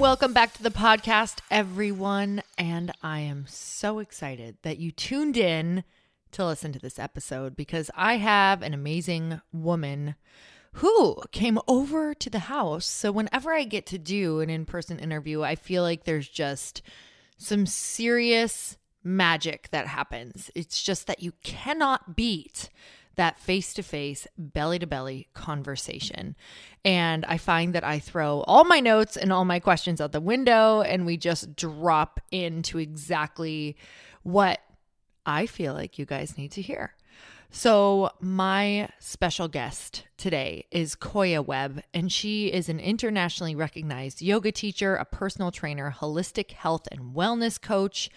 Welcome back to the podcast, everyone. And I am so excited that you tuned in to listen to this episode because I have an amazing woman who came over to the house. So, whenever I get to do an in person interview, I feel like there's just some serious magic that happens. It's just that you cannot beat that face to face, belly to belly conversation. And I find that I throw all my notes and all my questions out the window and we just drop into exactly what I feel like you guys need to hear. So, my special guest today is Koya Webb, and she is an internationally recognized yoga teacher, a personal trainer, holistic health and wellness coach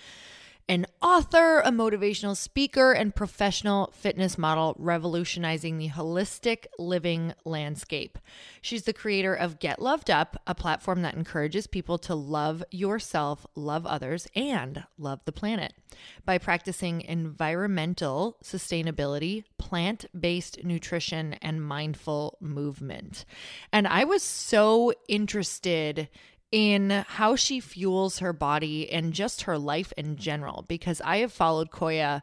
an author, a motivational speaker, and professional fitness model revolutionizing the holistic living landscape. She's the creator of Get Loved Up, a platform that encourages people to love yourself, love others, and love the planet by practicing environmental sustainability, plant based nutrition, and mindful movement. And I was so interested in how she fuels her body and just her life in general because I have followed Koya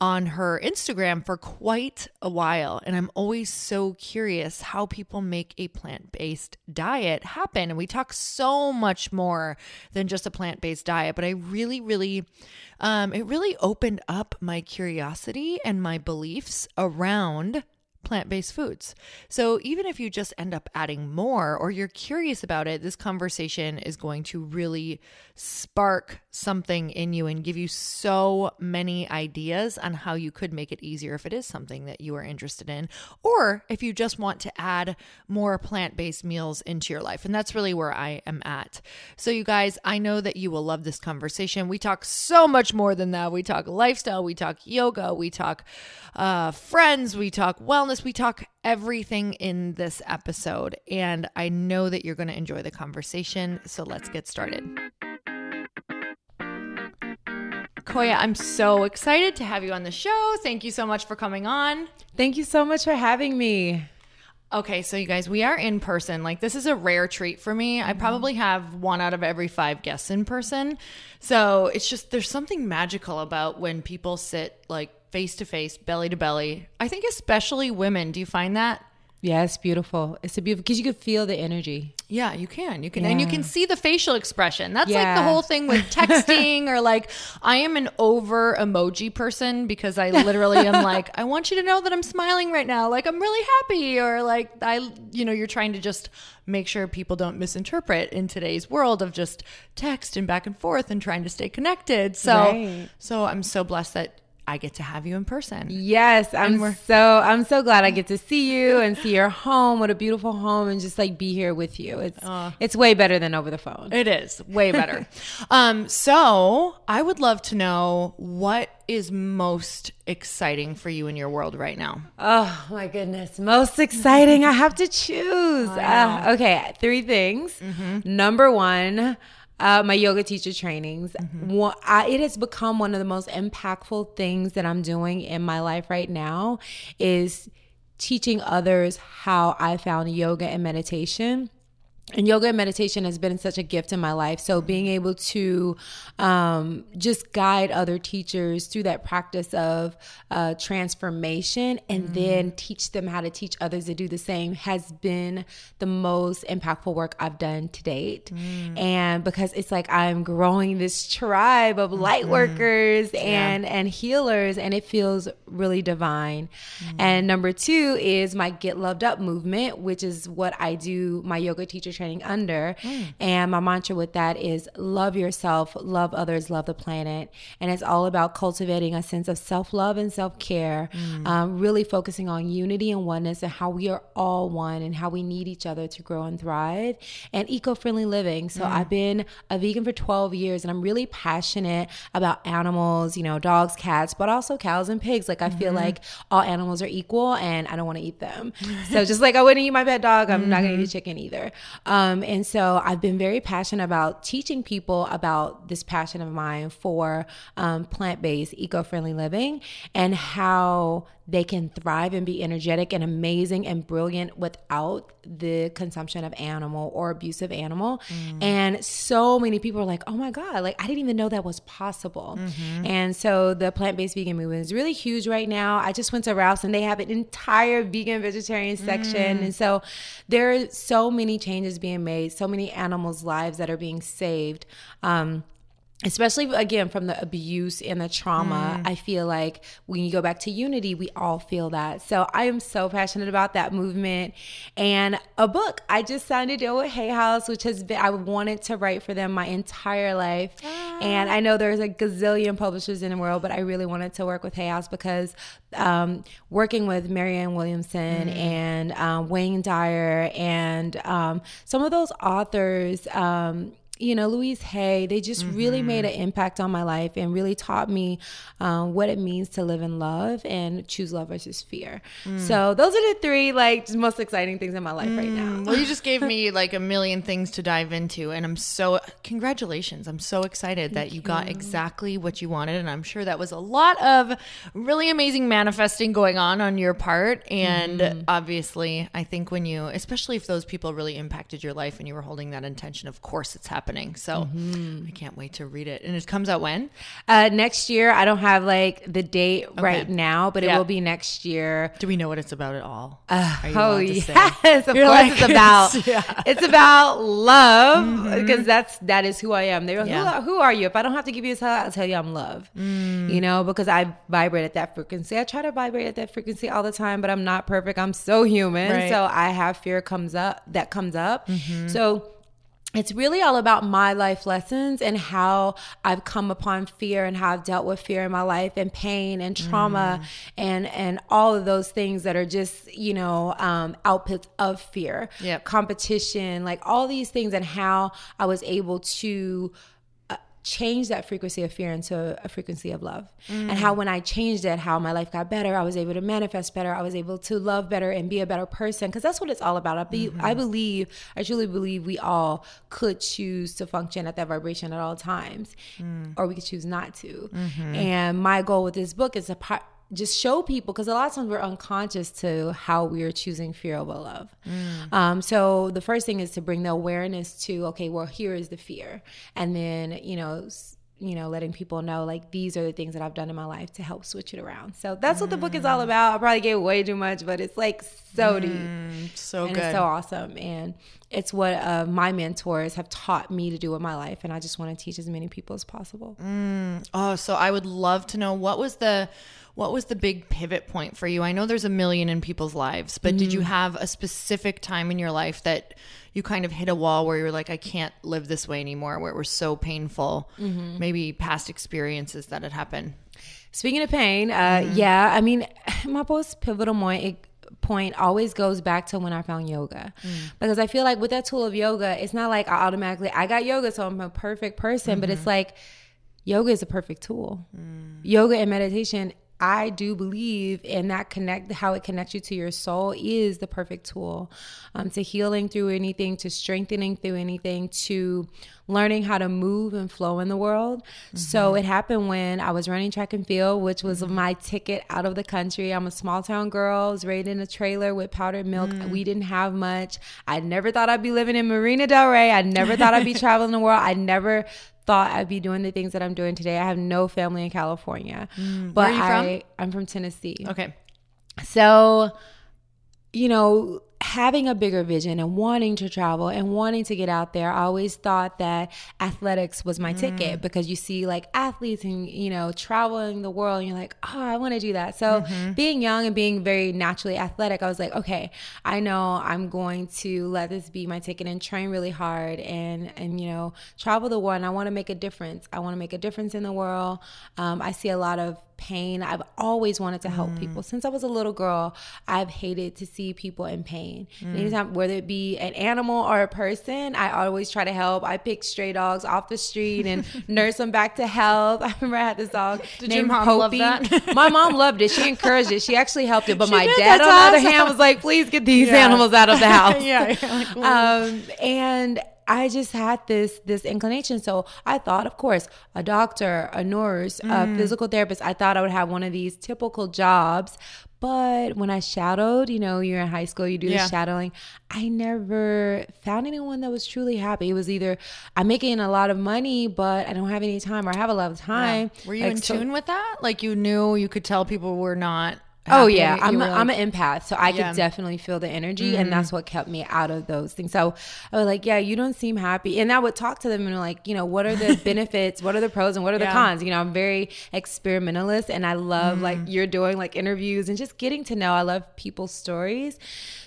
on her Instagram for quite a while and I'm always so curious how people make a plant-based diet happen. And we talk so much more than just a plant-based diet but I really really um it really opened up my curiosity and my beliefs around plant based foods. So, even if you just end up adding more or you're curious about it, this conversation is going to really spark something in you and give you so many ideas on how you could make it easier if it is something that you are interested in, or if you just want to add more plant based meals into your life. And that's really where I am at. So, you guys, I know that you will love this conversation. We talk so much more than that. We talk lifestyle, we talk yoga, we talk uh, friends, we talk wellness, we talk everything in this episode. And I know that you're going to enjoy the conversation. So, let's get started. Koya, I'm so excited to have you on the show. Thank you so much for coming on. Thank you so much for having me. Okay, so you guys, we are in person. Like, this is a rare treat for me. I mm-hmm. probably have one out of every five guests in person. So it's just, there's something magical about when people sit like face to face, belly to belly. I think, especially women. Do you find that? Yeah, it's beautiful. It's a beautiful because you can feel the energy. Yeah, you can. You can, yeah. and you can see the facial expression. That's yeah. like the whole thing with texting or like, I am an over emoji person because I literally am like, I want you to know that I'm smiling right now. Like, I'm really happy. Or like, I, you know, you're trying to just make sure people don't misinterpret in today's world of just text and back and forth and trying to stay connected. So, right. so I'm so blessed that I get to have you in person. Yes, I'm so I'm so glad I get to see you and see your home. What a beautiful home and just like be here with you. It's uh, it's way better than over the phone. It is way better. um so, I would love to know what is most exciting for you in your world right now? Oh my goodness, most exciting. I have to choose. Uh, okay, three things. Mm-hmm. Number 1, uh, my yoga teacher trainings. Mm-hmm. I, it has become one of the most impactful things that I'm doing in my life right now is teaching others how I found yoga and meditation and yoga and meditation has been such a gift in my life. So being able to um, just guide other teachers through that practice of uh, transformation and mm. then teach them how to teach others to do the same has been the most impactful work I've done to date. Mm. And because it's like I'm growing this tribe of light mm-hmm. workers and yeah. and healers, and it feels really divine. Mm. And number two is my Get Loved Up movement, which is what I do my yoga teacher training under. Mm. And my mantra with that is love yourself, love others, love the planet. And it's all about cultivating a sense of self love and self care, mm. um, really focusing on unity and oneness and how we are all one and how we need each other to grow and thrive and eco friendly living. So mm. I've been a vegan for 12 years and I'm really passionate about animals, you know, dogs, cats, but also cows and pigs. Like, I mm-hmm. feel like all animals are equal and I don't want to eat them. so, just like I wouldn't eat my pet dog, I'm mm-hmm. not going to eat a chicken either. Um, and so, I've been very passionate about teaching people about this passion of mine for um, plant based, eco friendly living and how they can thrive and be energetic and amazing and brilliant without the consumption of animal or abusive animal. Mm. And so many people are like, oh my God, like I didn't even know that was possible. Mm-hmm. And so the plant based vegan movement is really huge right now. I just went to Ralph's and they have an entire vegan vegetarian section. Mm. And so there are so many changes being made, so many animals' lives that are being saved. Um, especially again from the abuse and the trauma mm. i feel like when you go back to unity we all feel that so i am so passionate about that movement and a book i just signed a deal with hay house which has been i wanted to write for them my entire life ah. and i know there's a gazillion publishers in the world but i really wanted to work with hay house because um, working with marianne williamson mm. and um, wayne dyer and um, some of those authors um, you know, Louise Hay, they just mm-hmm. really made an impact on my life and really taught me um, what it means to live in love and choose love versus fear. Mm. So those are the three like most exciting things in my life mm. right now. Mm. Well, you just gave me like a million things to dive into, and I'm so congratulations. I'm so excited Thank that you, you got exactly what you wanted, and I'm sure that was a lot of really amazing manifesting going on on your part. And mm. obviously, I think when you, especially if those people really impacted your life and you were holding that intention, of course it's happening happening. So mm-hmm. I can't wait to read it. And it comes out when? Uh, next year. I don't have like the date okay. right now, but yeah. it will be next year. Do we know what it's about at all? Uh, oh yes, of You're course like, it's about it's, yeah. it's about love because mm-hmm. that's that is who I am. They're like, yeah. who, who, are you? If I don't have to give you a tell, I'll tell you I'm love. Mm. You know, because I vibrate at that frequency. I try to vibrate at that frequency all the time, but I'm not perfect. I'm so human. Right. So I have fear comes up that comes up. Mm-hmm. So it's really all about my life lessons and how I've come upon fear and how I've dealt with fear in my life and pain and trauma mm. and and all of those things that are just you know um, outputs of fear, yep. competition, like all these things and how I was able to change that frequency of fear into a frequency of love. Mm. And how when I changed it, how my life got better, I was able to manifest better, I was able to love better and be a better person because that's what it's all about. I, be, mm-hmm. I believe, I truly believe we all could choose to function at that vibration at all times mm. or we could choose not to. Mm-hmm. And my goal with this book is to just show people because a lot of times we're unconscious to how we are choosing fear over love. Mm. Um, so the first thing is to bring the awareness to okay, well here is the fear, and then you know you know, letting people know like these are the things that I've done in my life to help switch it around. So that's mm. what the book is all mm. about. I probably gave way too much, but it's like so mm, deep, so and good, it's so awesome, and it's what uh, my mentors have taught me to do with my life, and I just want to teach as many people as possible. Mm. Oh, so I would love to know what was the what was the big pivot point for you? I know there's a million in people's lives, but mm. did you mm. have a specific time in your life that you kind of hit a wall where you're like, I can't live this way anymore, where it was so painful? Mm-hmm. Maybe past experiences that had happened. Speaking of pain, uh, mm-hmm. yeah, I mean, my most pivotal point, point always goes back to when I found yoga. Mm. Because I feel like with that tool of yoga, it's not like I automatically, I got yoga, so I'm a perfect person, mm-hmm. but it's mm-hmm. like, yoga is a perfect tool. Mm. Yoga and meditation I do believe in that connect how it connects you to your soul is the perfect tool um, to healing through anything, to strengthening through anything, to learning how to move and flow in the world. Mm-hmm. So it happened when I was running track and field, which was mm-hmm. my ticket out of the country. I'm a small town girl. I was raised in a trailer with powdered milk. Mm. We didn't have much. I never thought I'd be living in Marina Del Rey. I never thought I'd be traveling the world. I never thought I'd be doing the things that I'm doing today. I have no family in California. Mm, but I, I'm from Tennessee. Okay. So, you know, having a bigger vision and wanting to travel and wanting to get out there, I always thought that athletics was my mm. ticket because you see like athletes and, you know, traveling the world and you're like, oh, I want to do that. So mm-hmm. being young and being very naturally athletic, I was like, okay, I know I'm going to let this be my ticket and train really hard and, and, you know, travel the world. And I want to make a difference. I want to make a difference in the world. Um, I see a lot of pain. I've always wanted to help mm. people. Since I was a little girl, I've hated to see people in pain. Mm. Anytime, whether it be an animal or a person, I always try to help. I pick stray dogs off the street and nurse them back to health. I remember I had this dog Did named your mom Love that? my mom loved it. She encouraged it. She actually helped it. But she my did, dad, on the awesome. other hand, was like, please get these yeah. animals out of the house. yeah. Like, um, and I just had this this inclination. So I thought, of course, a doctor, a nurse, mm. a physical therapist. I thought I would have one of these typical jobs. But when I shadowed, you know, you're in high school, you do yeah. the shadowing. I never found anyone that was truly happy. It was either I'm making a lot of money, but I don't have any time, or I have a lot of time. Yeah. Were you like, in so, tune with that? Like you knew you could tell people were not oh yeah i'm, a, like, I'm an empath so i yeah. could definitely feel the energy mm-hmm. and that's what kept me out of those things so i was like yeah you don't seem happy and i would talk to them and like you know what are the benefits what are the pros and what are yeah. the cons you know i'm very experimentalist and i love mm-hmm. like you're doing like interviews and just getting to know i love people's stories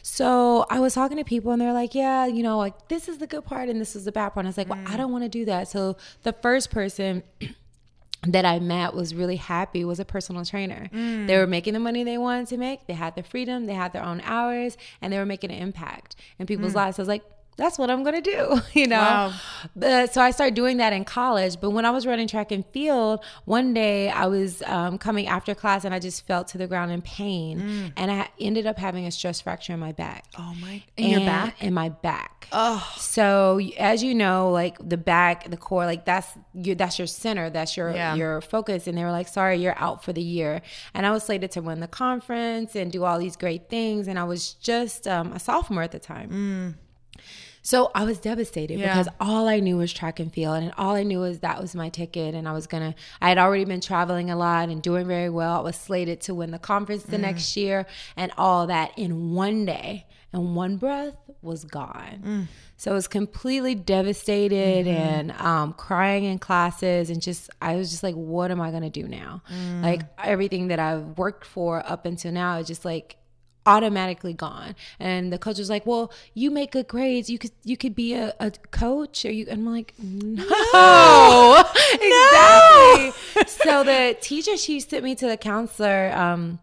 so i was talking to people and they're like yeah you know like this is the good part and this is the bad part and i was like well i mm. don't want to do that so the first person that I met was really happy was a personal trainer. Mm. They were making the money they wanted to make. They had the freedom. They had their own hours, and they were making an impact in people's mm. lives. I was like, that's what I'm going to do, you know? Wow. But, so I started doing that in college. But when I was running track and field, one day I was um, coming after class and I just fell to the ground in pain. Mm. And I ended up having a stress fracture in my back. Oh my. In your back? In my back. Oh. So as you know, like the back, the core, like that's your, that's your center, that's your, yeah. your focus. And they were like, sorry, you're out for the year. And I was slated to win the conference and do all these great things. And I was just um, a sophomore at the time. Mm. So I was devastated yeah. because all I knew was track and field, and all I knew was that was my ticket, and I was gonna. I had already been traveling a lot and doing very well. I was slated to win the conference the mm. next year, and all that in one day and one breath was gone. Mm. So I was completely devastated mm-hmm. and um, crying in classes, and just I was just like, what am I gonna do now? Mm. Like everything that I've worked for up until now is just like automatically gone. And the coach was like, "Well, you make good grades. You could you could be a, a coach." Or you, and I'm like, "No, no. exactly." so the teacher she sent me to the counselor, um,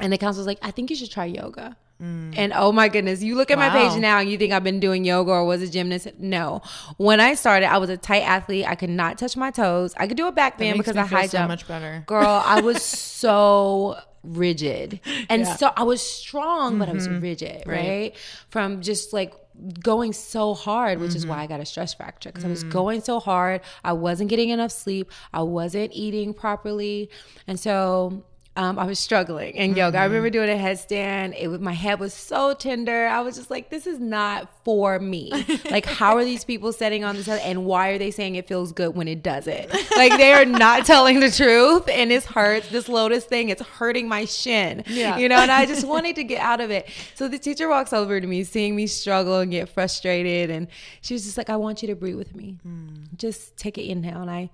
and the counselor was like, "I think you should try yoga." Mm. And oh my goodness, you look at wow. my page now and you think I've been doing yoga or was a gymnast. No. When I started, I was a tight athlete. I could not touch my toes. I could do a back bend because I high jump. So much better. Girl, I was so rigid. And yeah. so I was strong, mm-hmm. but I was mm-hmm. rigid, right? right? From just like going so hard, which mm-hmm. is why I got a stress fracture because mm-hmm. I was mm. going so hard. I wasn't getting enough sleep. I wasn't eating properly. And so um, I was struggling in yoga. Mm-hmm. I remember doing a headstand. It was, my head was so tender. I was just like, this is not for me. like, how are these people setting on this? And why are they saying it feels good when it doesn't? Like, they are not telling the truth. And it hurts. This lotus thing, it's hurting my shin. Yeah. You know, and I just wanted to get out of it. So the teacher walks over to me, seeing me struggle and get frustrated. And she was just like, I want you to breathe with me. Mm. Just take an inhale. And I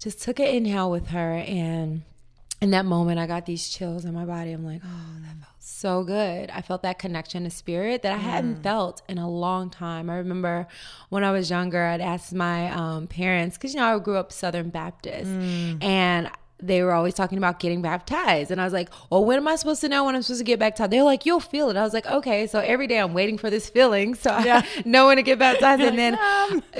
just took an inhale with her and in that moment, I got these chills in my body. I'm like, oh, that felt so good. I felt that connection to spirit that I hadn't mm. felt in a long time. I remember when I was younger, I'd ask my um, parents, because, you know, I grew up Southern Baptist, mm. and they were always talking about getting baptized. And I was like, well, when am I supposed to know when I'm supposed to get baptized? They're like, you'll feel it. I was like, okay. So every day I'm waiting for this feeling. So yeah. I know when to get baptized. and then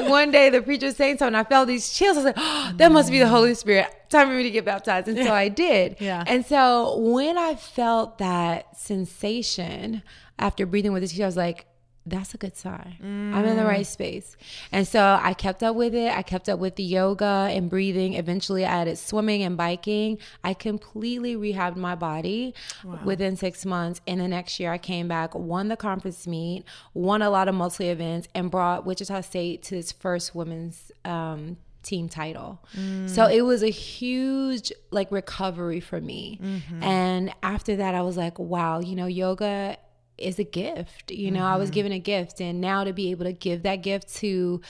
one day the preacher was saying something. I felt these chills. I was like, oh, that must be the Holy Spirit. Time for me to get baptized. And so I did. Yeah. And so when I felt that sensation after breathing with the teacher, I was like, that's a good sign. Mm. I'm in the right space. And so I kept up with it. I kept up with the yoga and breathing. Eventually, I added swimming and biking. I completely rehabbed my body wow. within six months. And the next year, I came back, won the conference meet, won a lot of multi events, and brought Wichita State to its first women's um, team title. Mm. So it was a huge like recovery for me. Mm-hmm. And after that I was like, wow, you know, yoga is a gift. You know, I was mm-hmm. given a gift, and now to be able to give that gift to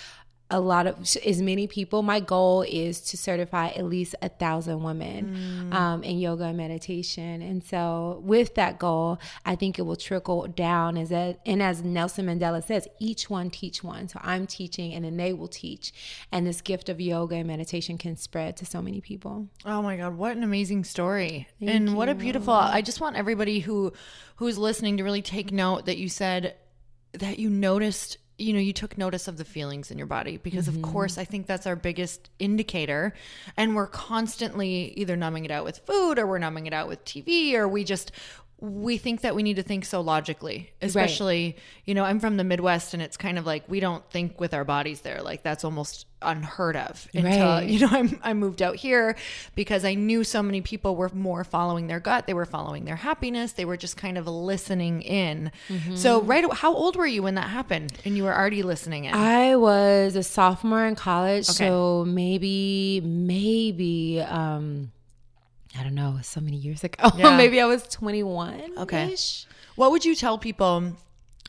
a lot of as many people my goal is to certify at least a thousand women um, in yoga and meditation. And so with that goal i think it will trickle down as that and as nelson mandela says each one teach one. So i'm teaching and then they will teach. And this gift of yoga and meditation can spread to so many people. Oh my god, what an amazing story. and what a beautiful I just want everybody who who's listening to really take note that you said that you noticed you know you took notice of the feelings in your body because of mm-hmm. course I think that's our biggest indicator. And we're constantly either numbing it out with food or we're numbing it out with TV or we just we think that we need to think so logically especially you know i'm from the midwest and it's kind of like we don't think with our bodies there. Like that's almost unheard of until Right. you know I'm, i moved out here because i knew so many people were more following their gut. They were following their happiness. They were just kind of listening in. So right how old were you when that happened and you were already listening in? I was a sophomore in college, so maybe, maybe, um, I don't know, so many years ago. Yeah. maybe I was 21. Okay. What would you tell people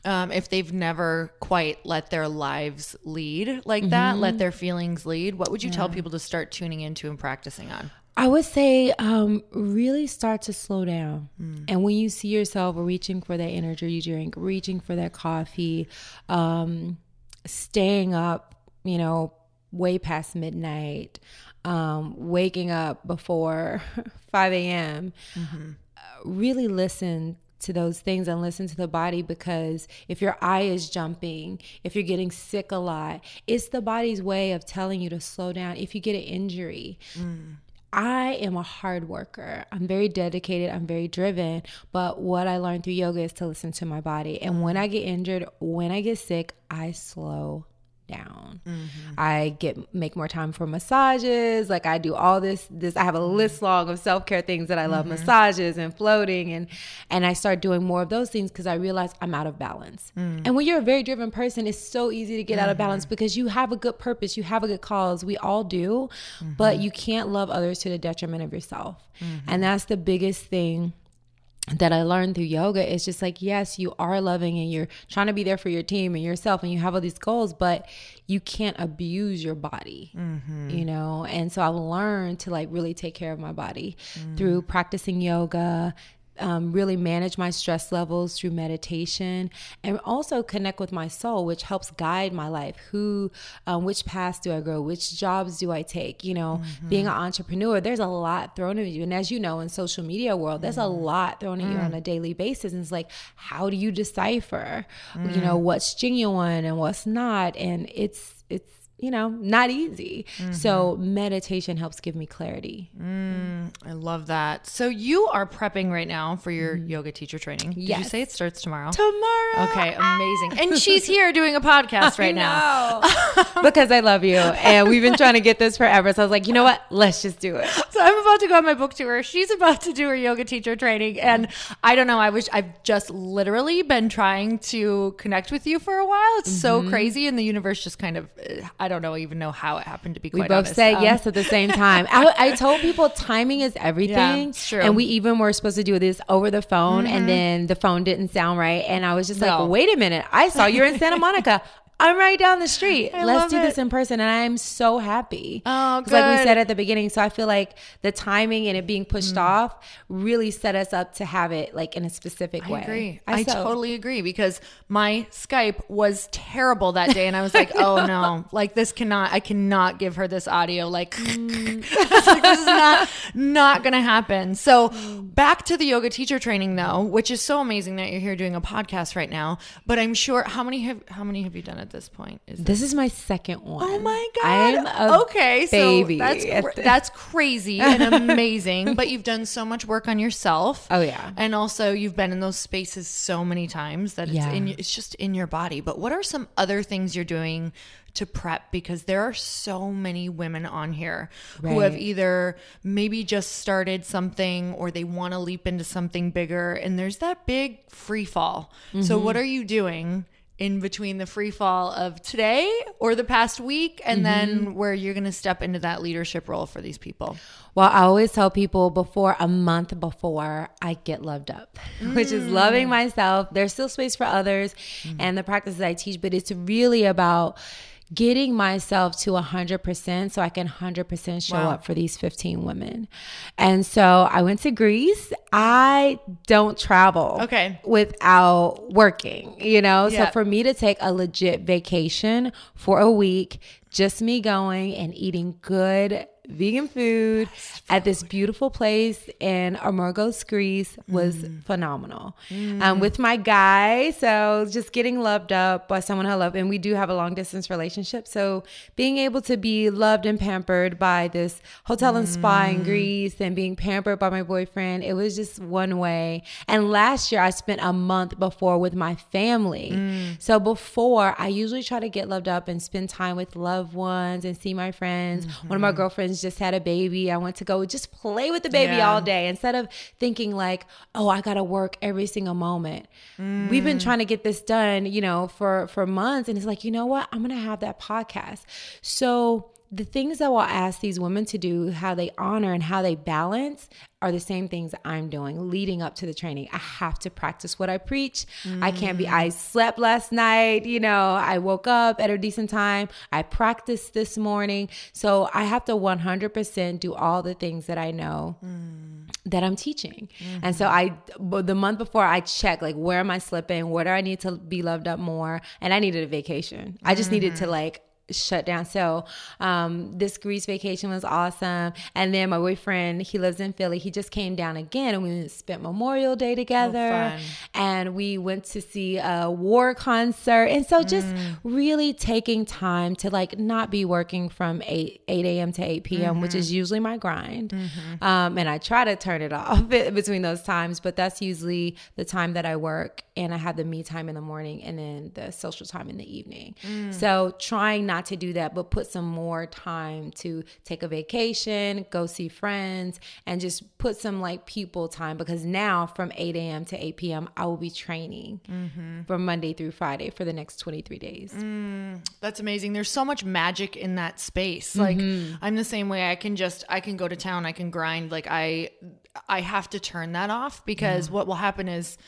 um, if they've never quite let their lives lead like that, let their feelings lead? What would you tell people to start tuning into and practicing on? I would say um, really start to slow down. And when you see yourself reaching for that energy drink, reaching for that coffee, um, staying up, you know, way past midnight, um, waking up before 5 a.m., mm-hmm. uh, really listen to those things and listen to the body because if your eye is jumping, if you're getting sick a lot, it's the body's way of telling you to slow down. If you get an injury, mm. I am a hard worker. I'm very dedicated. I'm very driven. But what I learned through yoga is to listen to my body. And when mm-hmm. I get injured, when I get sick, I slow down. Mm-hmm. I get make more time for massages. Like I do all this this I have a list mm-hmm. long of self-care things that I love, mm-hmm. massages and floating and and I start doing more of those things because I realize I'm out of balance. Mm. And when you're a very driven person, it's so easy to get out of balance because you have a good purpose, you have a good cause. We all do, but you can't love others to the detriment of yourself. And that's the biggest thing that I learned through yoga is just like, yes, you are loving and you're trying to be there for your team and yourself and you have all these goals, but you can't abuse your body, mm-hmm. you know? And so I've learned to like really take care of my body mm. through practicing yoga. Um, really manage my stress levels through meditation and also connect with my soul which helps guide my life. Who um, which paths do i go? Which jobs do i take? You know being an entrepreneur there's a lot thrown at you. And as you know in social media world there's a lot thrown at you on a daily basis. And it's like how do you decipher you know what's genuine and what's not? And it's it's you know not easy so mm-hmm. meditation helps give me clarity mm, I love that. So you are prepping right now for your mm-hmm. yoga teacher training. Did you say it starts tomorrow? tomorrow Okay, amazing. And she's here doing a podcast right now. because i love you and we've been trying to get this forever so i was like you know what let's just do it So I'm about to go on my book tour. She's about to do her yoga teacher training, and I don't know. I wish I've just literally been trying to connect with you for a while. It's so Mm-hmm. crazy, and the universe just kind of uh, I don't know even know how it happened to be. We both honest. said Um, yes at the same time. I, I told people timing is everything. it's true. And we even were supposed to do this over the phone, and then the phone didn't sound right. And I was just No. like, wait a minute. I saw you're in Santa Monica. I'm right down the street. I Let's do this in person. And I'm so happy. Oh, 'Cause Like we said at the beginning. So I feel like the timing and it being pushed Mm. off really set us up to have it like in a specific I way. agree. I, so- totally agree because my Skype was terrible that day, and I was like, "Oh no! Like this cannot. I cannot give her this audio. Like, I like, this is not not gonna happen." So back to the yoga teacher training though, which is so amazing that you're here doing a podcast right now. But I'm sure how many have how many have you done at this point? Is This is my second one. Oh my god! I'm okay, baby so that's that's crazy and amazing. but you've done so much work on yourself. Oh, yeah. and also you've been in those spaces so many times that it's Yeah. in it's just in your body. But what are some other things you're doing to prep? Because there are so many women on here who have either maybe just started something or they want to leap into something bigger, and there's that big free fall. So Mm-hmm. what are you doing? In between the free fall of today or the past week and Mm-hmm. then where you're going to step into that leadership role for these people? Well, I always tell people before a month before I get loved up, which is loving myself. There's still space for others and the practices I teach, but it's really about getting myself to 100% so I can 100% show Wow. up for these 15 women. And so I went to Greece. I don't travel Okay. without working, you know? Yeah. So for me to take a legit vacation for a week, just me going and eating good vegan food at this beautiful place in Amorgos, Greece was Mm. phenomenal. Um, with my guy, so just getting loved up by someone I love, and we do have a long distance relationship. So being able to be loved and pampered by this hotel and spa Mm. in Greece and being pampered by my boyfriend, it was just one way. And last year I spent a month before with my family. Mm. So before I usually try to get loved up and spend time with loved ones and see my friends. One Mm-hmm. of my girlfriends just had a baby. I want to go just play with the baby Yeah. all day instead of thinking like, oh, I gotta work every single moment. We've Mm. been trying to get this done, you know, for for months, and it's like, you know what? I'm gonna have that podcast. So the things that will ask these women to do, how they honor and how they balance, are the same things I'm doing leading up to the training. I have to practice what I preach. I can't be, I mm. slept last night, you know, I woke up at a decent time. I practiced this morning. So I have to 100% do all the things that I know mm. that I'm teaching. And so mm-hmm. I, the month before, I check like, where am I slipping? Where do I need to be loved up more? And I needed a vacation. I just needed to mm-hmm. like, shut down. So um, this Greece vacation was awesome. And then my boyfriend, he lives in Philly. He just came down again and we spent Memorial Day together. fun. and we went to see a war concert. And so just really taking time to like not be working from 8, 8 a.m. to 8 p.m., which is usually my grind. Um, and I try to turn it off between those times, but that's usually the time that I work. And I have the me time in the morning and then the social time in the evening. So trying not to do that, but put some more time to take a vacation, go see friends, and just put some like people time because now from 8 a.m. to 8 p.m., I will be training mm-hmm. from Monday through Friday for the next 23 days. Mm, that's amazing. There's so much magic in that space. Like mm-hmm. I'm the same way. I can just I can go to town, I can grind. Like I I have to turn that off because what will happen is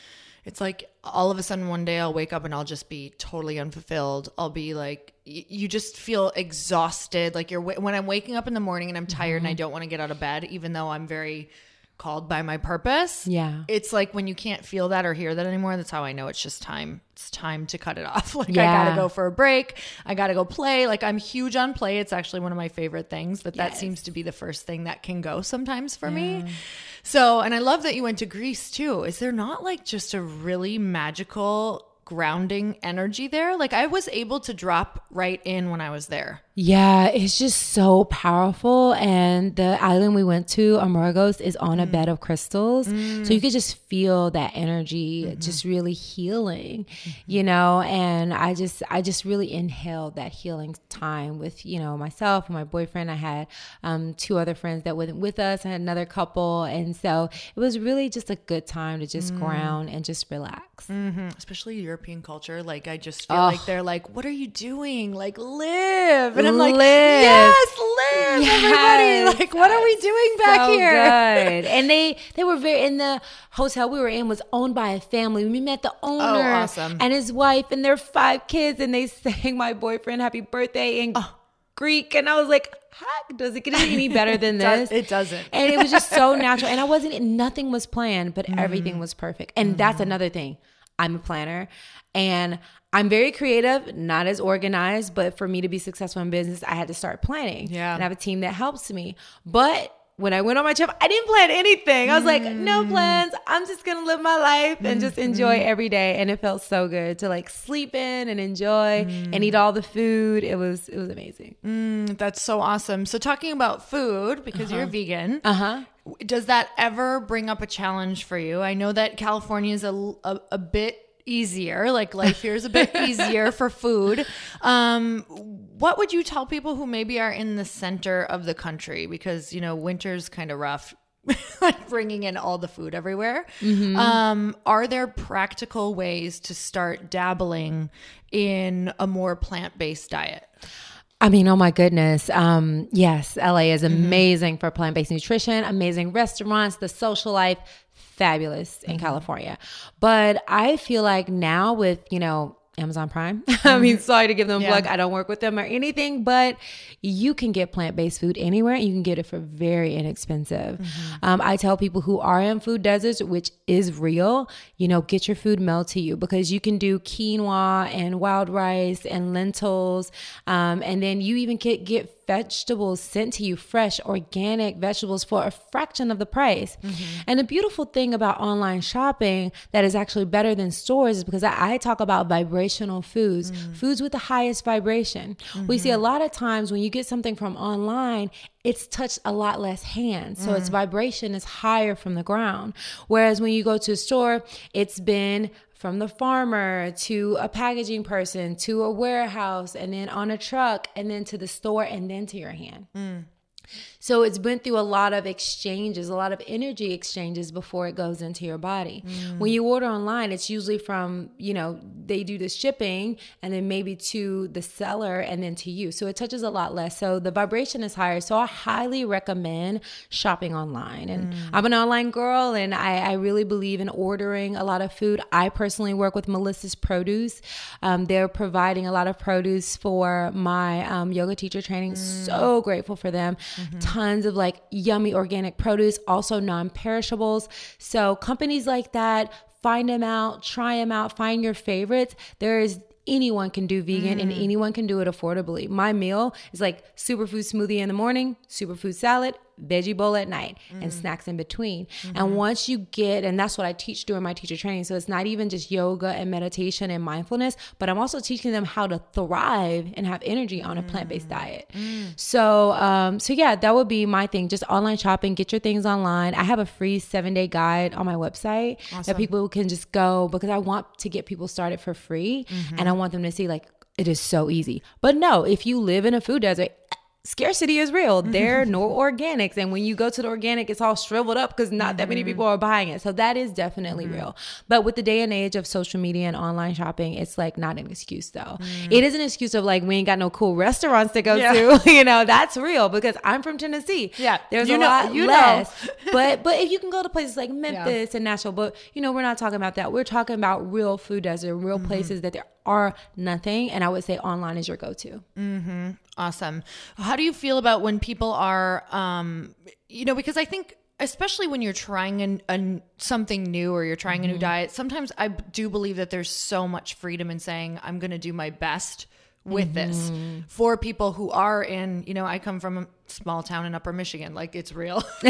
it's like all of a sudden one day I'll wake up and I'll just be totally unfulfilled. I'll be like you just feel exhausted. Like you're when I'm waking up in the morning and I'm tired and I mm-hmm. don't want to get out of bed even though I'm very called by my purpose. Yeah. It's like when you can't feel that or hear that anymore, that's how I know it's just time. It's time to cut it off. Like I gotta go for a break. I gotta go play. Like I'm huge on play. It's actually one of my favorite things, but that Yes. seems to be the first thing that can go sometimes for me. So, and I love that you went to Greece too. Is there not like just a really magical grounding energy there? Like I was able to drop right in when I was there. Yeah, it's just so powerful. And the island we went to, Amorgos, is on a mm. bed of crystals. So you mm. could just feel that energy mm-hmm. just really healing, mm-hmm. you know? And I just, I just really inhaled that healing time with, you know, myself and my boyfriend. I had um, two other friends that went with us. I had another couple. And so it was really just a good time to just mm. ground and just relax. Mm-hmm. especially European culture. Like I just feel like they're like, "What are you doing? Like live." And I'm like, Live. "Yes, live, Yes. everybody! Like, what are we doing back so here?" good. And they they were very in the hotel we were in was owned by a family. We met the owner Oh, awesome. and his wife and their five kids, and they sang my boyfriend happy birthday in Oh. Greek, and I was like, "Heck, does it get any better than this?" it doesn't. And it was just so natural, and I wasn't. Nothing was planned, but everything Mm. was perfect. And that's another thing. I'm a planner, and I'm very creative, not as organized, but for me to be successful in business, I had to start planning. Yeah. And I have a team that helps me. But when I went on my trip, I didn't plan anything. I was like, Mm. no plans. I'm just gonna live my life and just enjoy Mm-hmm. every day. And it felt so good to like sleep in and enjoy Mm. and eat all the food. It was it was amazing. That's so awesome. So talking about food because you're vegan, Uh huh. does that ever bring up a challenge for you? I know that California is a, a, a bit easier, like life here is a bit easier for food. Um, what would you tell people who maybe are in the center of the country because you know winter's kind of rough like bringing in all the food everywhere. Um, are there practical ways to start dabbling in a more plant based diet? I mean, oh my goodness. Um, yes, LA is amazing for plant based nutrition, amazing restaurants, the social life, fabulous in California. But I feel like now with, you know, Amazon Prime. I mean, sorry to give them a plug. I don't work with them or anything, but you can get plant based food anywhere. You can get it for very inexpensive. Um, I tell people who are in food deserts, which is real, you know, get your food mailed to you because you can do quinoa and wild rice and lentils. Um, and then you even get, get vegetables sent to you, fresh, organic vegetables for a fraction of the price. Mm-hmm. And the beautiful thing about online shopping that is actually better than stores is because I, I talk about vibrational foods, mm. foods with the highest vibration. We see a mm-hmm. lot of times when you get something from online, it's touched a lot less hands. So its mm. vibration is higher from the ground. Whereas when you go to a store, it's been from the farmer to a packaging person to a warehouse and then on a truck and then to the store and then to your hand. Mm. So it's been through a lot of exchanges, a lot of energy exchanges before it goes into your body. When you order online, it's usually from, you know, they do the shipping and then maybe to the seller and then to you. So it touches a lot less. So the vibration is higher. So I highly recommend shopping online. And I'm an online girl and I, I really believe in ordering a lot of food. I personally work with Melissa's Produce. Um, they're providing a lot of produce for my um, yoga teacher training. So grateful for them. Tons of like yummy organic produce, also non perishables. So companies like that, find them out, try them out, find your favorites. There is anyone can do vegan and mm. anyone can do it affordably. My meal is like superfood smoothie in the morning, superfood salad, veggie bowl at night, and mm. snacks in between. And mm-hmm. once you get, and that's what I teach during my teacher training. So it's not even just yoga and meditation and mindfulness, but I'm also teaching them how to thrive and have energy on a plant based mm. diet. Mm. So, um, so yeah, that would be my thing. Just online shopping, get your things online. I have a free seven day guide on my website that people can just go because I want to get people started for free and I mm-hmm. want them to see like it is so easy. But no, if you live in a food desert, scarcity is real. There are no organics. And when you go to the organic, it's all shriveled up because not that many people are buying it. So that is definitely real. But with the day and age of social media and online shopping, it's like not an excuse though. It is an excuse of like, we ain't got no cool restaurants to go Yeah. to. you know, that's real because I'm from Tennessee. Yeah. There's You a know- lot you know. less. but but if you can go to places like Memphis and Nashville, but you know, we're not talking about that. We're talking about real food desert, real Mm-hmm. places that there are nothing. And I would say online is your go to. Mhm. Awesome. How do you feel about when people are, um, you know, because I think especially when you're trying an, an, something new or you're trying a new diet, sometimes I do believe that there's so much freedom in saying, I'm going to do my best with this. For people who are in, you know, I come from a small town in upper Michigan, like it's real.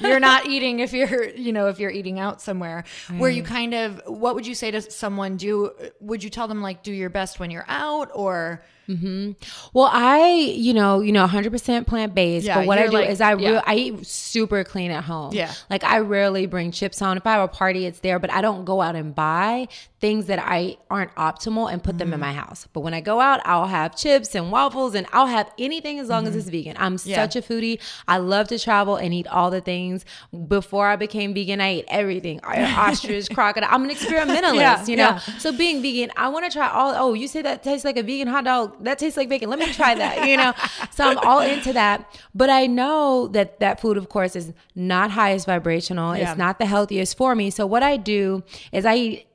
you're not eating if you're, you know, if you're eating out somewhere where you kind of, what would you say to someone? Do, would you tell them like, do your best when you're out or, mm-hmm. Well, I, you know, you know, 100% plant based. Yeah, but what I do like- is I, yeah. I eat super clean at home. Yeah. like I rarely bring chips on If I have a party, it's there. But I don't go out and buy things that I aren't optimal and put them in Mm-hmm. my house. But when I go out, I'll have chips and waffles, and I'll have anything as long as it's vegan. I'm Mm-hmm. Yeah. such a foodie. I love to travel and eat all the things. Before I became vegan, I ate everything: ostrich, crocodile. I'm an experimentalist. Yeah, you know. yeah. So being vegan, I want to try all. Oh, you say that tastes like a vegan hot dog? That tastes like bacon. Let me try that. You know. so I'm all into that. But I know that that food, of course, is not highest vibrational. It's not the healthiest for me. So what I do is I eat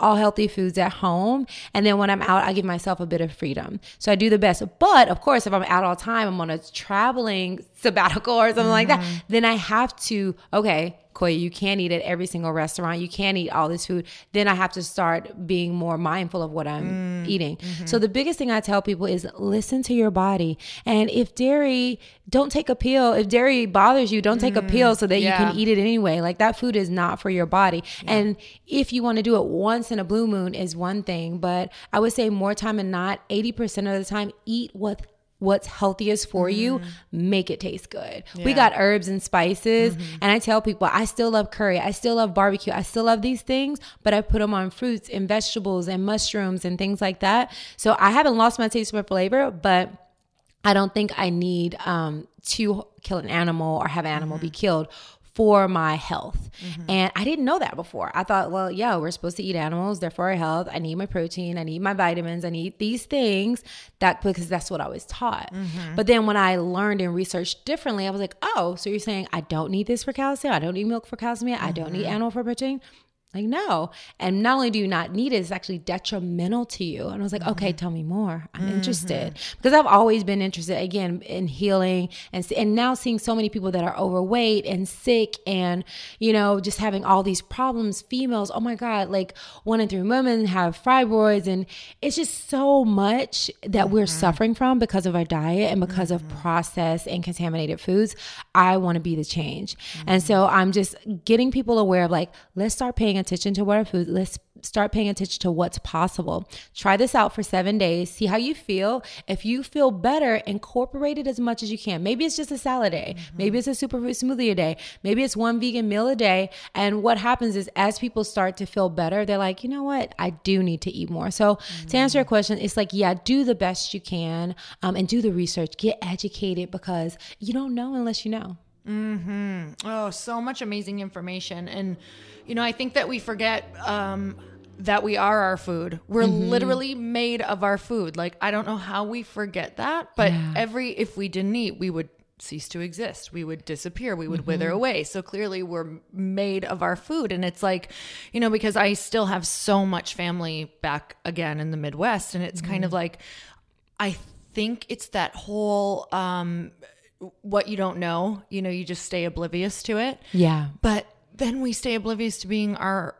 all healthy foods at home. And then when I'm out, I give myself a bit of freedom. So I do the best. But of course, if I'm out all the time, I'm on a traveling sabbatical or something like that, mm-hmm. then I have to, okay, Koya, you can't eat at every single restaurant. You can't eat all this food. Then I have to start being more mindful of what I'm mm, eating. Mm-hmm. So the biggest thing I tell people is listen to your body. And if dairy, don't take a pill. If dairy bothers you, don't take a pill mm, so that you can eat it anyway. Like that food is not for your body. And if you want to do it once in a blue moon is one thing, but I would say more time than not, 80% of the time, eat what what's healthiest for you, mm. make it taste good. We got herbs and spices, mm-hmm. and I tell people I still love curry, I still love barbecue, I still love these things, but I put them on fruits and vegetables and mushrooms and things like that. So I haven't lost my taste for flavor, but I don't think I need um, to kill an animal or have an animal be mm-hmm. killed for my health. Mm-hmm. And I didn't know that before. I thought, well, yeah, we're supposed to eat animals, they're for our health. I need my protein, I need my vitamins, I need these things that because that's what I was taught. Mm-hmm. But then when I learned and researched differently, I was like, oh, so you're saying I don't need this for calcium, I don't need milk for calcium, I don't need mm-hmm. animal for protein. Like, no. And not only do you not need it, it's actually detrimental to you. And I was like, mm-hmm. okay, tell me more. I'm mm-hmm. interested. Because I've always been interested, again, in healing and, and now seeing so many people that are overweight and sick and, you know, just having all these problems. Females, oh my God, like one in three women have fibroids. And it's just so much that mm-hmm. we're suffering from because of our diet and because of mm-hmm. processed and contaminated foods. I want to be the change. And mm-hmm. so I'm just getting people aware of like, let's start paying attention to what our food. Let's start paying attention to what's possible. Try this out for seven days. See how you feel. If you feel better, incorporate it as much as you can. Maybe it's just a salad day. Mm-hmm. Maybe it's a superfood smoothie a day. Maybe it's one vegan meal a day. And what happens is as people start to feel better, they're like, you know what? I do need to eat more. So mm-hmm. to answer your question, it's like, yeah, do the best you can um, and do the research. Get educated because you don't know unless you know. Hmm. Oh, so much amazing information, and you know, I think that we forget um, that we are our food. We're mm-hmm. literally made of our food. Like I don't know how we forget that, but yeah. every if we didn't eat, we would cease to exist. We would disappear. We would mm-hmm. wither away. So clearly we're made of our food. And it's like, you know, because I still have so much family back again in the Midwest. And it's mm-hmm. kind of like, I think it's that whole um what you don't know, you know, you just stay oblivious to it. Yeah. But then we stay oblivious to being our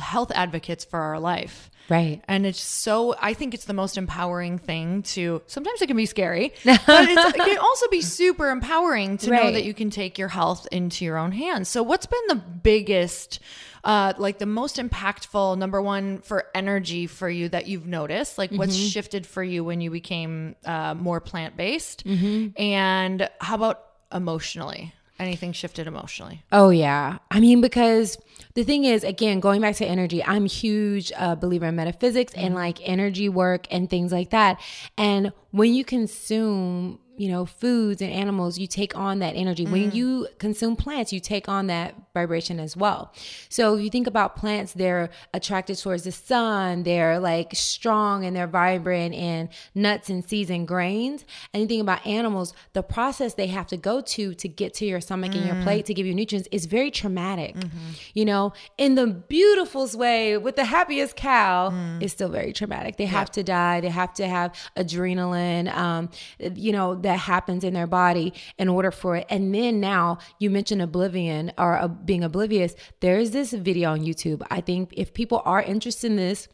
health advocates for our life. Right. And it's so, I think it's the most empowering thing to, sometimes it can be scary, but it can also be super empowering to right. know that you can take your health into your own hands. So, what's been the biggest, uh, like the most impactful number one for energy for you that you've noticed? Like, what's mm-hmm. shifted for you when you became uh, more plant based? Mm-hmm. And how about emotionally? anything shifted emotionally? Oh yeah. I mean because the thing is again going back to energy, I'm huge uh, believer in metaphysics mm-hmm. and like energy work and things like that. And when you consume you know, foods and animals, you take on that energy. Mm. When you consume plants, you take on that vibration as well. So if you think about plants, they're attracted towards the sun, they're like strong and they're vibrant in nuts and seeds and grains. And you think about animals, the process they have to go to to get to your stomach mm. and your mm. plate to give you nutrients is very traumatic. Mm-hmm. You know, in the beautifulest way with the happiest cow, mm. it's still very traumatic. They have to die, they have to have adrenaline, um, you know, that happens in their body in order for it. And then now you mentioned oblivion or uh, being oblivious. There's this video on YouTube. I think if people are interested in this,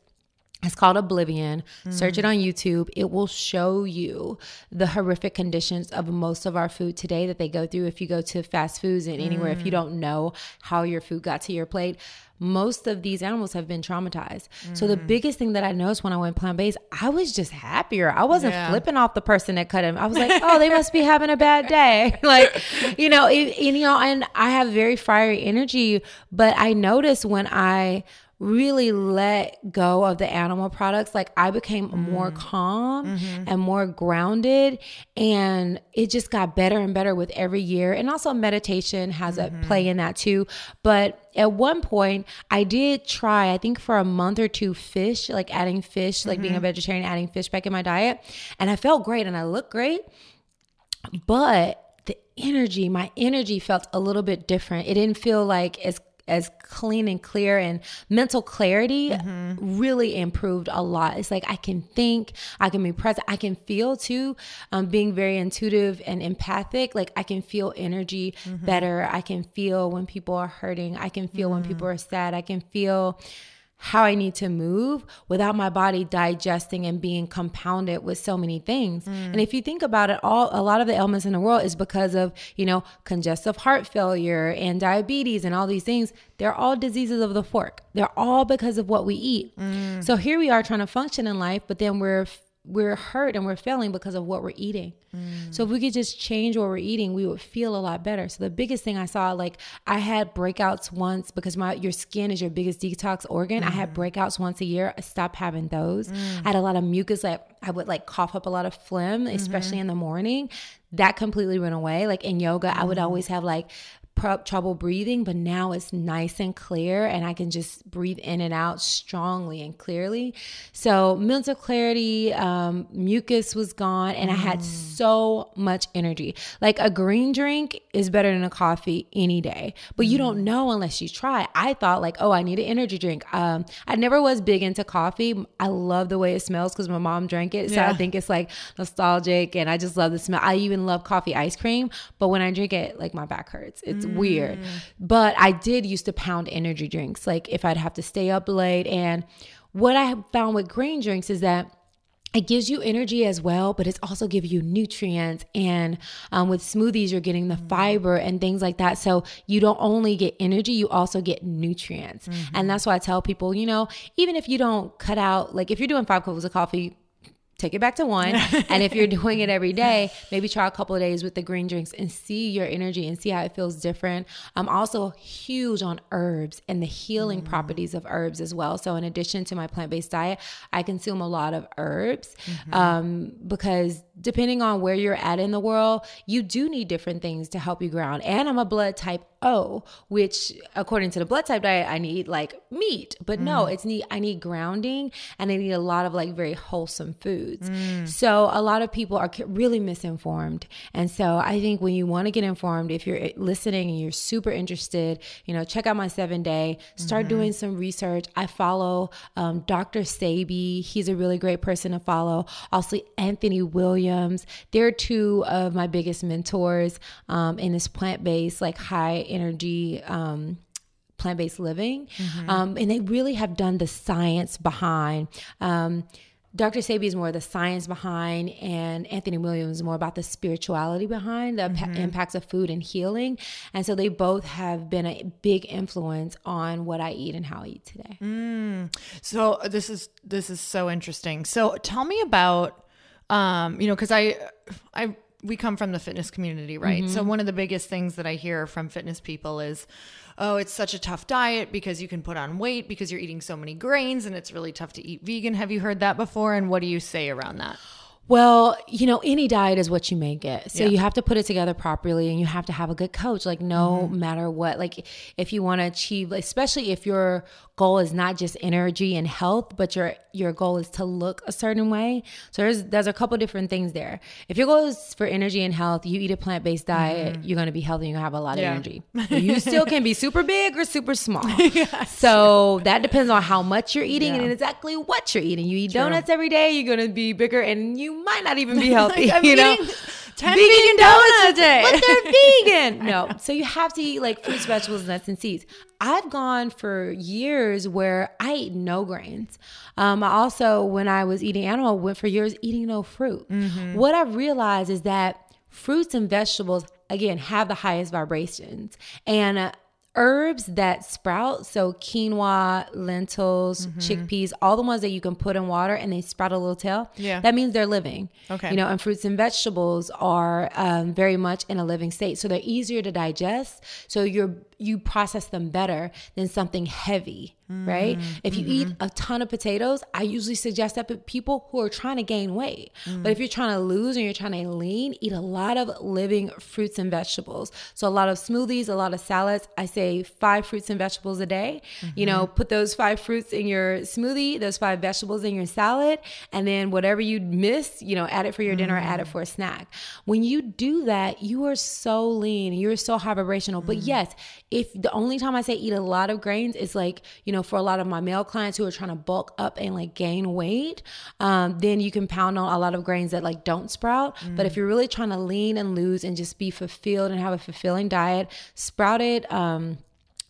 it's called Oblivion. Mm. Search it on YouTube. It will show you the horrific conditions of most of our food today that they go through. If you go to fast foods and anywhere, mm. if you mm. don't know how your food got to your plate, most of these animals have been traumatized. Mm. So the mm. biggest thing that I noticed when I went plant based, I was just happier. I wasn't yeah. flipping off the person that cut him. I was like, oh, they must be having a bad day. like, you know, it, you know, and I have very fiery energy, but I noticed when I really let go of the animal products, like I became mm. more calm mm-hmm. and more grounded. And it just got better and better with every year. And also, meditation has mm-hmm. a play in that too. But at one point, I did try, I think for a month or two, fish, like adding fish, like mm-hmm. being a mm-hmm. vegetarian, adding fish back in my diet. And I felt great and I looked great. But the energy, my energy felt a little bit different. It didn't feel like as as clean and clear and mental clarity mm-hmm. really improved a lot it's like i can think i can be present i can feel too um, being very intuitive and empathic like i can feel energy mm-hmm. better i can feel when people are hurting i can feel mm-hmm. when people are sad i can feel how I need to move without my body digesting and being compounded with so many things. Mm. And if you think about it, all a lot of the ailments in the world is because of, you know, congestive heart failure and diabetes and all these things. They're all diseases of the fork. They're all because of what we eat. Mm. So here we are trying to function in life, but then we're we're hurt and we're failing because of what we're eating. Mm. So if we could just change what we're eating, we would feel a lot better. So the biggest thing I saw, like I had breakouts once because my your skin is your biggest detox organ. Mm. I had breakouts once a year. I stopped having those. Mm. I had a lot of mucus. Like I would like cough up a lot of phlegm, especially mm-hmm. in the morning. That completely went away. Like in yoga, I would always have like trouble breathing, but now it's nice and clear and I can just breathe in and out strongly and clearly. So, mental clarity, um, mucus was gone, and mm. I had mm. so much energy. Like a green drink is better than a coffee any day, but mm. you don't mm. know unless you try. I thought, like, oh, I need an energy drink. Um, I never was big into coffee. I love the way it smells because my mom drank it. So, yeah. I think it's like nostalgic, and I just love the smell. I even love coffee ice cream, but when I drink it, like, my back hurts. It's it's mm. weird. But I did used to pound energy drinks, like if I'd have to stay up late. And what I found with green drinks is that it gives you energy as well, but it's also give you nutrients. And um, with smoothies, you're getting the fiber and things like that. So you don't only get energy, you also get nutrients. Mm-hmm. And that's why I tell people, you know, even if you don't cut out, like if you're doing five cups of coffee take it back to one. and if you're doing it every day, maybe try a couple of days with the green drinks and see your energy and see how it feels different. I'm also huge on herbs and the healing mm. properties of herbs as well. So, in addition to my plant based diet, I consume a lot of herbs mm-hmm. um, because depending on where you're at in the world, you do need different things to help you ground. And I'm a blood type O, which according to the blood type diet, I need like meat. But mm. no, it's need I need grounding and I need a lot of like very wholesome foods. Mm. So a lot of people are really misinformed. And so I think when you want to get informed, if you're listening and you're super interested, you know, check out my seven day, start mm-hmm. doing some research. I follow um, Dr. Sebi. He's a really great person to follow. Also Anthony Williams. They're two of my biggest mentors um, in this plant based, like high energy um, plant based living. Mm-hmm. Um, and they really have done the science behind. Um, Dr. Sebi is more the science behind, and Anthony Williams is more about the spirituality behind the mm-hmm. impacts of food and healing. And so they both have been a big influence on what I eat and how I eat today. Mm. So this is this is so interesting. So tell me about, um, you know, because I I we come from the fitness community, right? Mm-hmm. So one of the biggest things that I hear from fitness people is, "Oh, it's such a tough diet because you can put on weight because you're eating so many grains and it's really tough to eat vegan." Have you heard that before and what do you say around that? Well, you know, any diet is what you make it. So yeah. you have to put it together properly and you have to have a good coach. Like, no mm-hmm. matter what, like, if you want to achieve, especially if your goal is not just energy and health, but your your goal is to look a certain way. So there's there's a couple different things there. If your goal is for energy and health, you eat a plant based diet, mm-hmm. you're going to be healthy. You're to have a lot yeah. of energy. you still can be super big or super small. yeah, so that depends on how much you're eating and exactly what you're eating. You eat True. donuts every day, you're going to be bigger, and you might not even be healthy. like you know. 10 vegan, vegan donuts, a day. But they're vegan. No. So you have to eat like fruits, vegetables, nuts, and seeds. I've gone for years where I eat no grains. Um, I also, when I was eating animal, went for years eating no fruit. Mm-hmm. What I've realized is that fruits and vegetables, again, have the highest vibrations. And uh, herbs that sprout so quinoa lentils mm-hmm. chickpeas all the ones that you can put in water and they sprout a little tail yeah. that means they're living. Okay. You know and fruits and vegetables are um, very much in a living state so they're easier to digest. So you're you process them better than something heavy mm-hmm. right? If you mm-hmm. eat a ton of potatoes, I usually suggest that people who are trying to gain weight. Mm-hmm. But if you're trying to lose and you're trying to lean, eat a lot of living fruits and vegetables. So a lot of smoothies, a lot of salads. I say five fruits and vegetables a day. You know, put those five fruits in your smoothie, those five vegetables in your salad, and then whatever you miss, you know, add it for your dinner, add it for a snack. When you do that, you are so lean, you're so high vibrational. But mm. yes, if the only time I say eat a lot of grains is like, you know, for a lot of my male clients who are trying to bulk up and like gain weight, um, then you can pound on a lot of grains that like don't sprout. Mm. But if you're really trying to lean and lose and just be fulfilled and have a fulfilling diet, sprouted, um,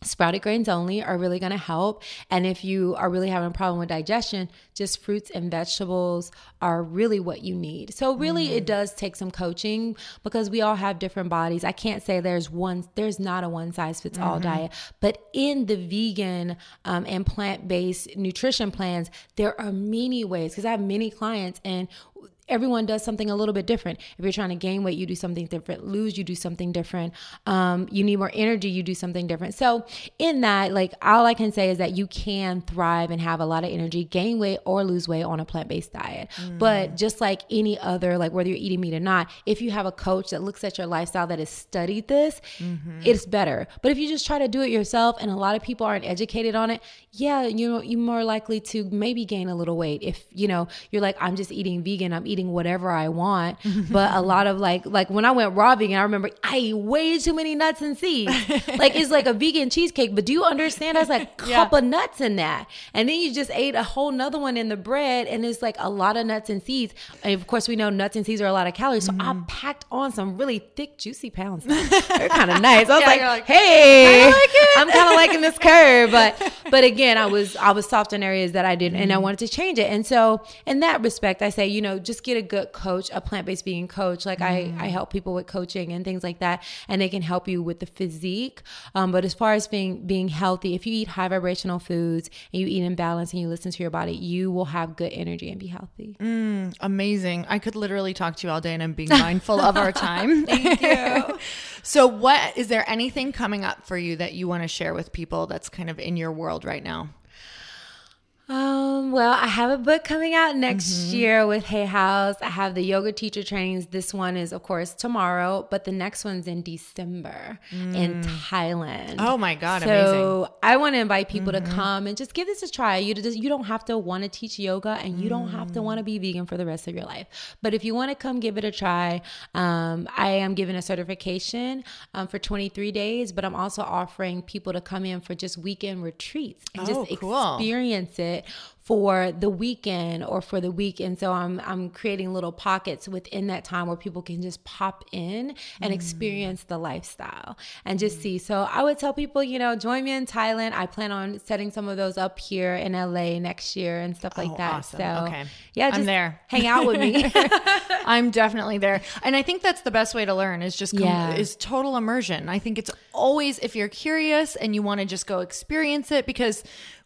sprouted grains only are really going to help and if you are really having a problem with digestion just fruits and vegetables are really what you need so really mm. it does take some coaching because we all have different bodies i can't say there's one there's not a one size fits all mm-hmm. diet but in the vegan um, and plant-based nutrition plans there are many ways because i have many clients and everyone does something a little bit different. If you're trying to gain weight, you do something different. Lose, you do something different. Um, you need more energy, you do something different. So, in that, like, all I can say is that you can thrive and have a lot of energy, gain weight or lose weight on a plant based diet. Mm. But just like any other, like whether you're eating meat or not, if you have a coach that looks at your lifestyle that has studied this, mm-hmm. it's better. But if you just try to do it yourself, and a lot of people aren't educated on it, yeah, you know, you're more likely to maybe gain a little weight if you know you're like, I'm just eating vegan, I'm eating whatever I want. but a lot of like, like when I went raw vegan, I remember I ate way too many nuts and seeds. like it's like a vegan cheesecake, but do you understand? There's like a cup yeah. of nuts in that, and then you just ate a whole nother one in the bread, and it's like a lot of nuts and seeds. And of course, we know nuts and seeds are a lot of calories, so mm. I packed on some really thick, juicy pounds. They're kind of nice. I was yeah, like, like, hey, like I'm kind of liking this curve, but but again, I was I was soft in areas that I didn't, mm. and I wanted to change it. And so, in that respect, I say, you know, just get a good coach, a plant based vegan coach. Like mm. I I help people with coaching and things like that, and they can help you with the physique. Um, but as far as being being healthy, if you eat high vibrational foods and you eat in balance and you listen to your body, you will have good energy and be healthy. Mm, amazing. I could literally talk to you all day, and I'm being mindful of our time. Thank you. so, what is there anything coming up for you that you want to share with people that's kind of in your world right now? Um, well, I have a book coming out next mm-hmm. year with Hay House. I have the yoga teacher trainings. This one is, of course, tomorrow, but the next one's in December mm. in Thailand. Oh my God, so amazing. I want to invite people mm-hmm. to come and just give this a try. You just, you don't have to want to teach yoga and you mm. don't have to want to mm. be vegan for the rest of your life. But if you want to come give it a try, um, I am giving a certification um, for 23 days, but I'm also offering people to come in for just weekend retreats and oh, just cool. experience it it for the weekend or for the week and so I'm I'm creating little pockets within that time where people can just pop in and mm. experience the lifestyle and just mm. see. So I would tell people, you know, join me in Thailand. I plan on setting some of those up here in LA next year and stuff like oh, that. Awesome. So okay. yeah, just I'm there. Hang out with me. I'm definitely there. And I think that's the best way to learn is just come, yeah. is total immersion. I think it's always if you're curious and you want to just go experience it because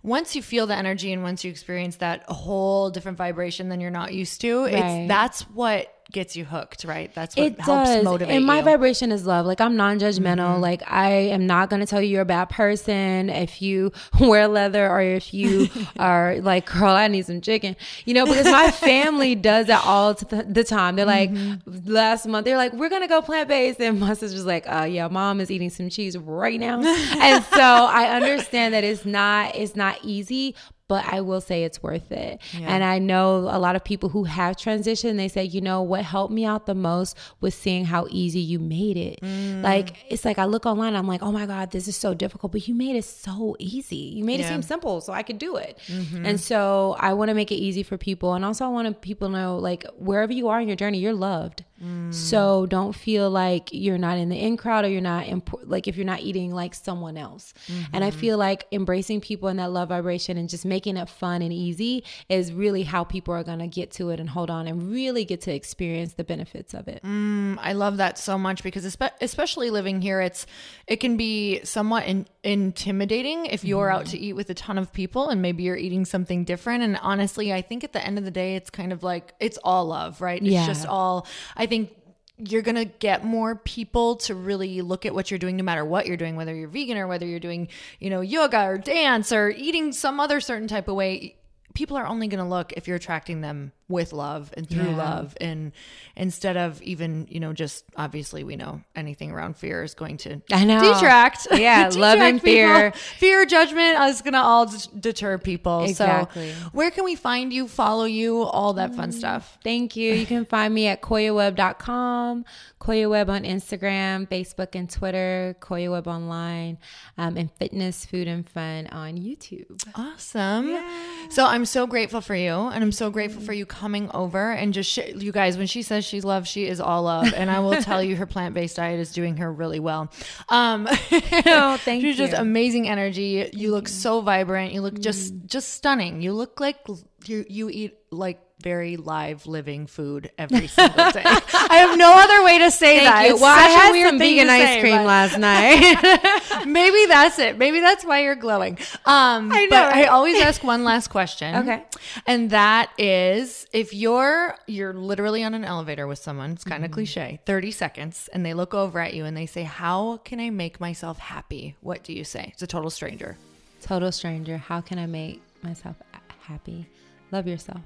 once you feel the energy and once you experience that whole different vibration than you're not used to, right. it's that's what gets you hooked, right? That's what it helps does. motivate And my you. vibration is love. Like I'm non-judgmental. Mm-hmm. Like I am not going to tell you you're a bad person if you wear leather or if you are like, girl, I need some chicken. You know, because my family does that all the time. They're like, mm-hmm. last month they're like, we're gonna go plant based, and my sister's like, uh, yeah, mom is eating some cheese right now, and so I understand that it's not it's not easy, but I will say it's worth it. Yeah. And I know a lot of people who have transitioned, they say, you know, what helped me out the most was seeing how easy you made it. Mm. Like, it's like I look online, I'm like, oh my God, this is so difficult, but you made it so easy. You made yeah. it seem simple, so I could do it. Mm-hmm. And so I want to make it easy for people. And also, I want people to know, like, wherever you are in your journey, you're loved. Mm. So don't feel like you're not in the in crowd or you're not imp- like if you're not eating like someone else. Mm-hmm. And I mm-hmm. feel like embracing people in that love vibration and just making it fun and easy is really how people are going to get to it and hold on and really get to experience the benefits of it. Mm, I love that so much because especially living here it's it can be somewhat in- intimidating if you're mm. out to eat with a ton of people and maybe you're eating something different and honestly I think at the end of the day it's kind of like it's all love, right? It's yeah. just all I think you're going to get more people to really look at what you're doing no matter what you're doing whether you're vegan or whether you're doing you know yoga or dance or eating some other certain type of way people are only going to look if you're attracting them with love and through yeah. love and instead of even you know just obviously we know anything around fear is going to I know. detract. Yeah detract love and fear people. fear. Judgment is going to all deter people. Exactly. so where can we find you follow you all that fun mm, stuff? thank you. You can find me at koyawebb.com Koya Webb on Instagram Facebook and Twitter Koya Webb online um, and fitness food and fun on YouTube. Awesome. Yeah. so I'm so grateful for you and I'm so grateful mm. for you coming over and just sh- you guys when she says she's love she is all love and i will tell you her plant-based diet is doing her really well um oh thank you. she's you just amazing energy you look so vibrant you look just just stunning you look like you you eat like very live living food every single day. I have no other way to say Thank that. you. Well, I had some vegan ice say, cream but- last night. Maybe that's it. Maybe that's why you're glowing. Um, I know, But I always ask one last question. Okay. And that is if you're you're literally on an elevator with someone, it's Mm-hmm. kind of cliche, 30 seconds, and they look over at you and they say, How can I make myself happy? What do you say? It's a total stranger. Total stranger. How can I make myself happy? Love yourself.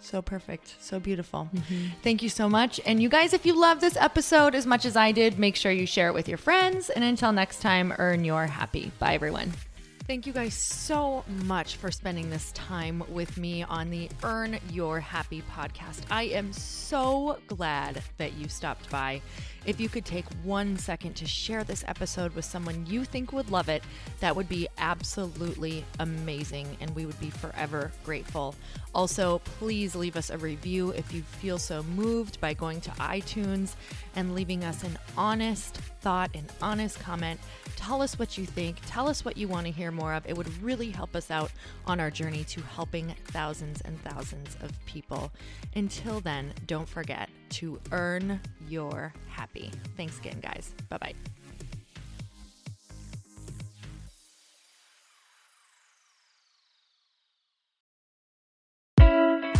So perfect. So beautiful. Mm-hmm. Thank you so much. And you guys, if you love this episode as much as I did, make sure you share it with your friends. And until next time, earn your happy. Bye, everyone. Thank you guys so much for spending this time with me on the Earn Your Happy podcast. I am so glad that you stopped by. If you could take one second to share this episode with someone you think would love it, that would be absolutely amazing, and we would be forever grateful. Also, please leave us a review if you feel so moved by going to iTunes and leaving us an honest thought, an honest comment. Tell us what you think. Tell us what you want to hear more of. It would really help us out on our journey to helping thousands and thousands of people. Until then, don't forget to earn your happy. Thanks again, guys. Bye bye.